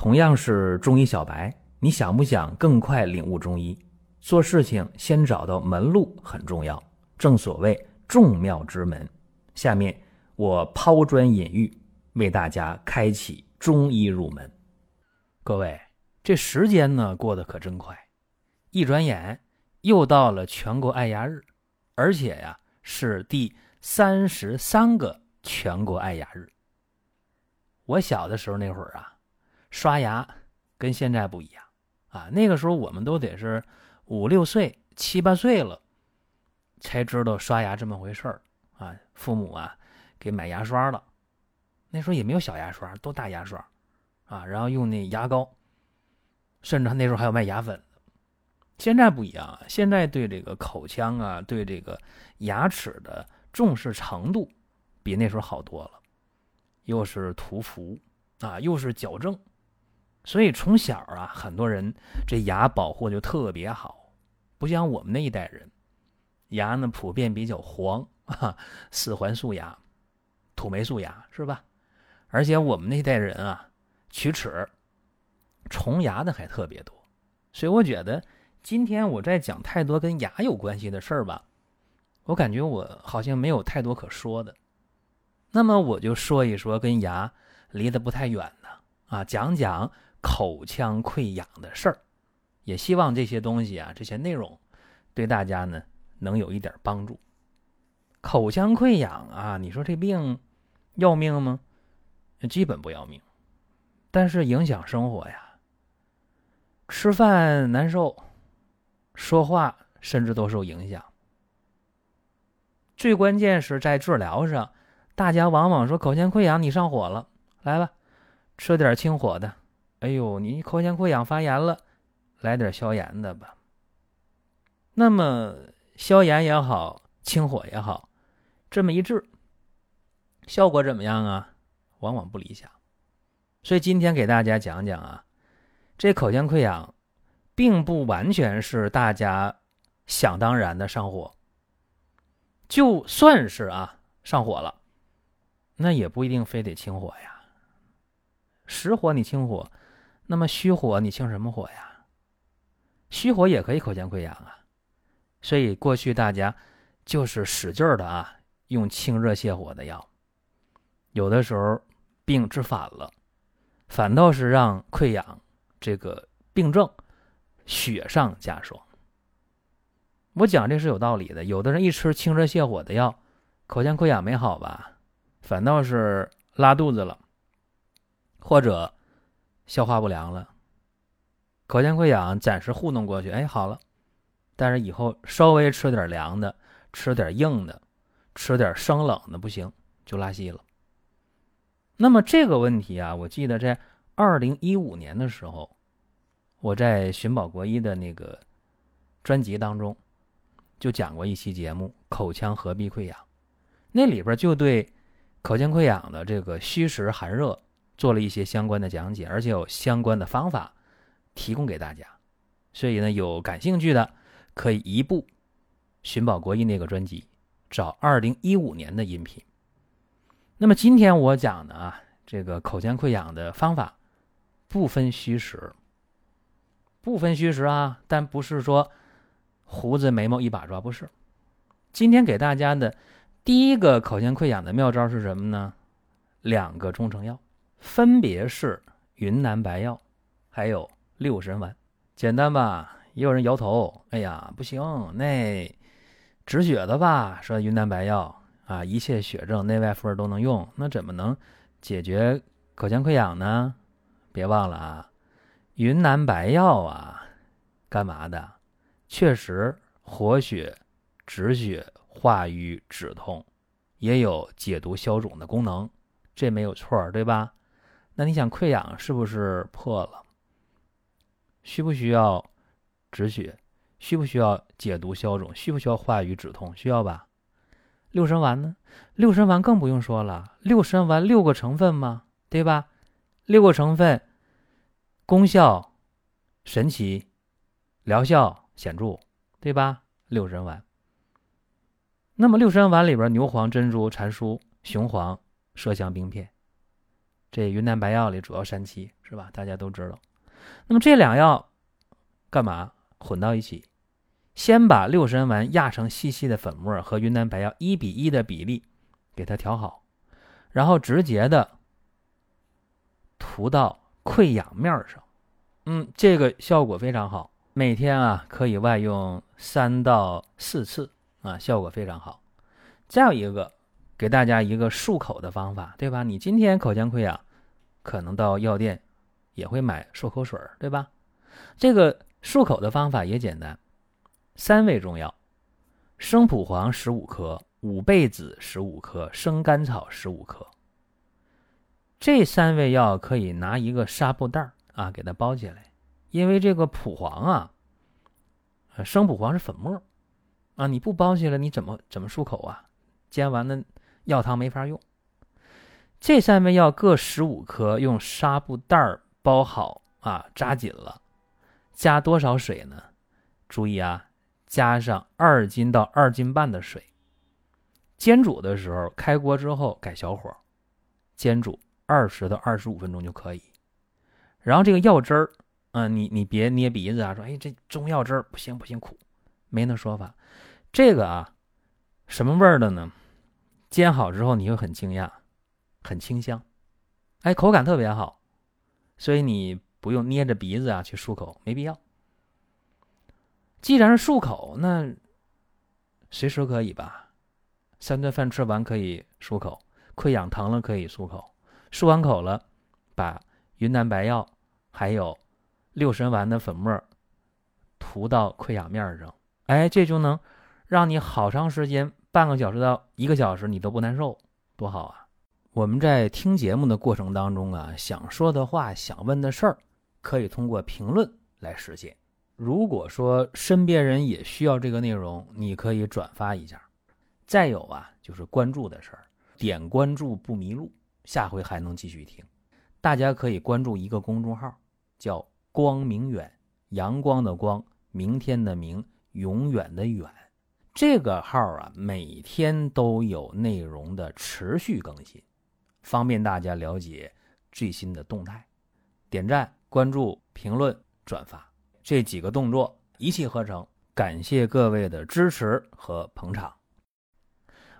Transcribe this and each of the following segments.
同样是中医小白，你想不想更快领悟中医？做事情先找到门路很重要，正所谓众妙之门。下面我抛砖引玉，为大家开启中医入门。各位，这时间呢过得可真快，一转眼又到了全国爱牙日，而且呀是第三十三个全国爱牙日。我小的时候那会儿啊。刷牙跟现在不一样啊！那个时候我们都得是五六岁、七八岁了，才知道刷牙这么回事儿啊。父母啊给买牙刷了，那时候也没有小牙刷，都大牙刷啊。然后用那牙膏，甚至那时候还有卖牙粉。现在不一样啊！现在对这个口腔啊，对这个牙齿的重视程度比那时候好多了，又是涂氟啊，又是矫正。所以从小啊，很多人这牙保护就特别好，不像我们那一代人，牙呢普遍比较黄 啊，四环素牙、土霉素牙是吧？而且我们那一代人啊，龋齿、虫牙的还特别多。所以我觉得今天我在讲太多跟牙有关系的事儿吧，我感觉我好像没有太多可说的。那么我就说一说跟牙离得不太远的啊，讲讲。口腔溃疡的事儿，也希望这些东西啊，这些内容对大家呢能有一点帮助。口腔溃疡啊，你说这病要命吗？基本不要命，但是影响生活呀。吃饭难受，说话甚至都受影响。最关键是在治疗上，大家往往说口腔溃疡你上火了，来吧，吃点清火的。哎呦，你口腔溃疡发炎了，来点消炎的吧。那么消炎也好，清火也好，这么一治，效果怎么样啊？往往不理想。所以今天给大家讲讲啊，这口腔溃疡并不完全是大家想当然的上火。就算是啊上火了，那也不一定非得清火呀。实火你清火。那么虚火你清什么火呀？虚火也可以口腔溃疡啊，所以过去大家就是使劲的啊，用清热泻火的药，有的时候病治反了，反倒是让溃疡这个病症雪上加霜。我讲这是有道理的，有的人一吃清热泻火的药，口腔溃疡没好吧，反倒是拉肚子了，或者。消化不良了，口腔溃疡暂时糊弄过去，哎，好了。但是以后稍微吃点凉的，吃点硬的，吃点生冷的不行，就拉稀了。那么这个问题啊，我记得在二零一五年的时候，我在寻宝国医的那个专辑当中就讲过一期节目《口腔合闭溃疡》，那里边就对口腔溃疡的这个虚实寒热。做了一些相关的讲解，而且有相关的方法提供给大家，所以呢，有感兴趣的可以移步寻宝国医那个专辑，找二零一五年的音频。那么今天我讲的啊，这个口腔溃疡的方法不分虚实，不分虚实啊，但不是说胡子眉毛一把抓，不是。今天给大家的第一个口腔溃疡的妙招是什么呢？两个中成药。分别是云南白药，还有六神丸，简单吧？也有人摇头，哎呀，不行，那止血的吧？说云南白药啊，一切血症内外妇儿都能用，那怎么能解决口腔溃疡呢？别忘了啊，云南白药啊，干嘛的？确实活血、止血、化瘀、止痛，也有解毒消肿的功能，这没有错，对吧？那你想溃疡是不是破了？需不需要止血？需不需要解毒消肿？需不需要化瘀止痛？需要吧。六神丸呢？六神丸更不用说了。六神丸六个成分嘛，对吧？六个成分，功效神奇，疗效显著，对吧？六神丸。那么六神丸里边，牛黄、珍珠、蟾酥、雄黄、麝香、冰片。这云南白药里主要三七是吧？大家都知道。那么这两药干嘛混到一起？先把六神丸压成细细的粉末，和云南白药一比一的比例给它调好，然后直接的涂到溃疡面上。嗯，这个效果非常好，每天啊可以外用三到四次啊，效果非常好。再有一个。给大家一个漱口的方法，对吧？你今天口腔溃疡，可能到药店也会买漱口水，对吧？这个漱口的方法也简单，三味中药：生蒲黄十五克、五倍子十五克、生甘草十五克。这三味药可以拿一个纱布袋啊给它包起来，因为这个蒲黄啊，生蒲黄是粉末啊，你不包起来你怎么怎么漱口啊？煎完了。药汤没法用，这三味药各十五克，用纱布袋儿包好啊，扎紧了。加多少水呢？注意啊，加上二斤到二斤半的水。煎煮的时候，开锅之后改小火，煎煮二十到二十五分钟就可以。然后这个药汁儿，嗯，你你别捏鼻子啊，说哎这中药汁儿不行不行苦，没那说法。这个啊，什么味儿的呢？煎好之后，你会很惊讶，很清香，哎，口感特别好，所以你不用捏着鼻子啊去漱口，没必要。既然是漱口，那随时可以吧？三顿饭吃完可以漱口，溃疡疼了可以漱口，漱完口了，把云南白药还有六神丸的粉末涂到溃疡面上，哎，这就能让你好长时间。半个小时到一个小时，你都不难受，多好啊！我们在听节目的过程当中啊，想说的话、想问的事儿，可以通过评论来实现。如果说身边人也需要这个内容，你可以转发一下。再有啊，就是关注的事儿，点关注不迷路，下回还能继续听。大家可以关注一个公众号，叫“光明远”，阳光的光，明天的明，永远的远。这个号啊，每天都有内容的持续更新，方便大家了解最新的动态。点赞、关注、评论、转发这几个动作一气呵成，感谢各位的支持和捧场。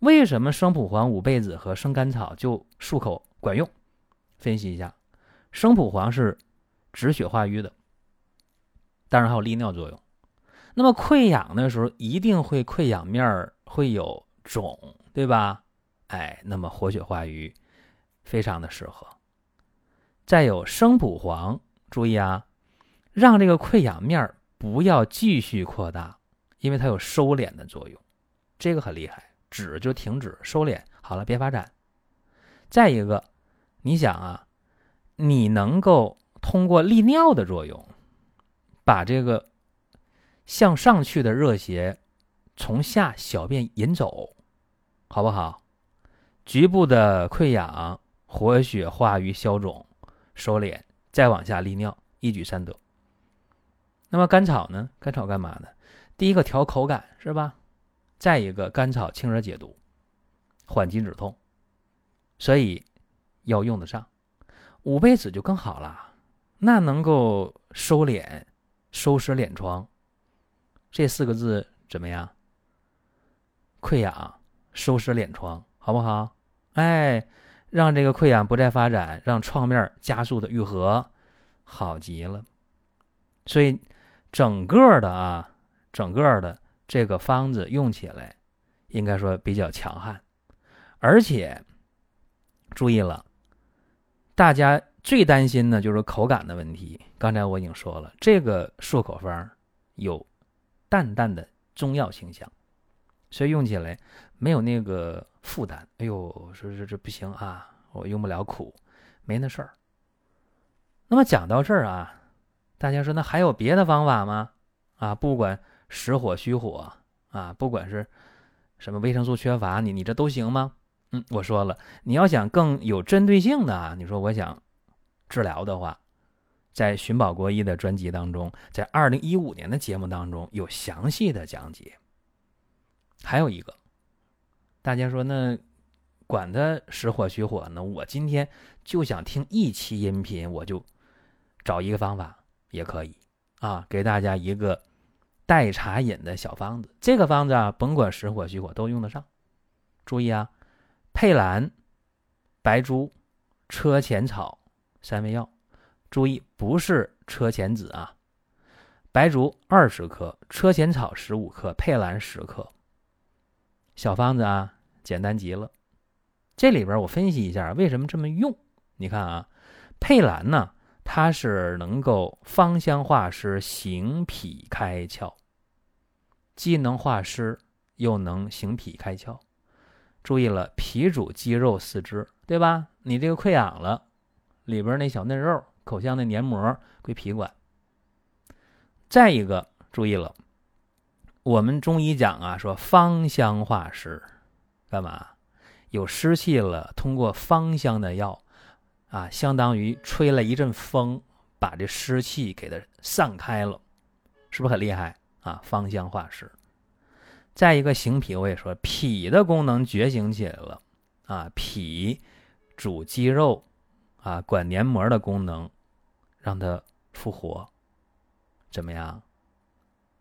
为什么生蒲黄、五倍子和生甘草就漱口管用？分析一下，生蒲黄是止血化瘀的，当然还有利尿作用。那么溃疡的时候，一定会溃疡面儿会有肿，对吧？哎，那么活血化瘀，非常的适合。再有生蒲黄，注意啊，让这个溃疡面儿不要继续扩大，因为它有收敛的作用，这个很厉害，止就停止，收敛好了别发展。再一个，你想啊，你能够通过利尿的作用，把这个。向上去的热邪，从下小便引走，好不好？局部的溃疡活血化瘀消肿收敛，再往下利尿，一举三得。那么甘草呢？甘草干嘛呢？第一个调口感是吧？再一个甘草清热解毒，缓急止痛，所以要用得上。五倍子就更好了，那能够收敛、收拾脸疮。这四个字怎么样？溃疡收拾脸疮，好不好？哎，让这个溃疡不再发展，让创面加速的愈合，好极了。所以整个的啊，整个的这个方子用起来，应该说比较强悍，而且注意了，大家最担心的就是口感的问题。刚才我已经说了，这个漱口方有。淡淡的中药清香，所以用起来没有那个负担。哎呦，说这这不行啊，我用不了苦，没那事儿。那么讲到这儿啊，大家说那还有别的方法吗？啊，不管实火虚火啊，不管是什么维生素缺乏，你你这都行吗？嗯，我说了，你要想更有针对性的啊，你说我想治疗的话。在寻宝国医的专辑当中，在二零一五年的节目当中有详细的讲解。还有一个，大家说那管它实火虚火呢，我今天就想听一期音频，我就找一个方法也可以啊，给大家一个代茶饮的小方子。这个方子啊，甭管实火虚火都用得上。注意啊，佩兰、白术、车前草三味药。注意，不是车前子啊。白术二十克，车前草十五克，佩兰十克。小方子啊，简单极了。这里边我分析一下为什么这么用。你看啊，佩兰呢，它是能够芳香化湿、行脾开窍，既能化湿又能行脾开窍。注意了，脾主肌肉四肢，对吧？你这个溃疡了，里边那小嫩肉、口腔的黏膜归脾管。再一个，注意了，我们中医讲啊，说芳香化湿，干嘛？有湿气了，通过芳香的药啊，相当于吹了一阵风，把这湿气给它散开了，是不是很厉害啊？芳香化湿。再一个行脾，我也说脾的功能觉醒起来了啊，脾主肌肉啊，管黏膜的功能，让它复活，怎么样？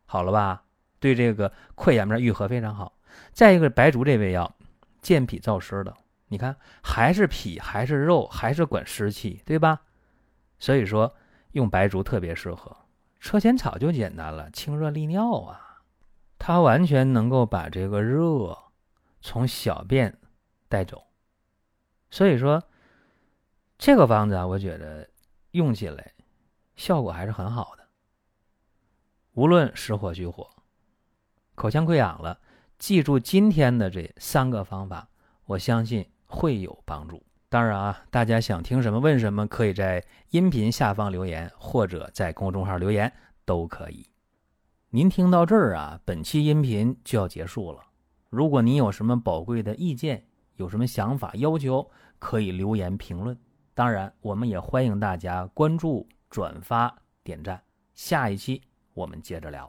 好了吧？对这个溃疡面愈合非常好。再一个白术这味药，健脾燥湿的，你看还是脾，还是肉，还是管湿气，对吧？所以说用白术特别适合。车前草就简单了，清热利尿啊。它完全能够把这个热从小便带走，所以说这个方子啊，我觉得用起来效果还是很好的。无论实火虚火、口腔溃疡了，记住今天的这三个方法，我相信会有帮助。当然啊，大家想听什么问什么，可以在音频下方留言，或者在公众号留言都可以。您听到这儿啊，本期音频就要结束了。如果您有什么宝贵的意见，有什么想法要求，可以留言评论。当然，我们也欢迎大家关注、转发、点赞。下一期我们接着聊。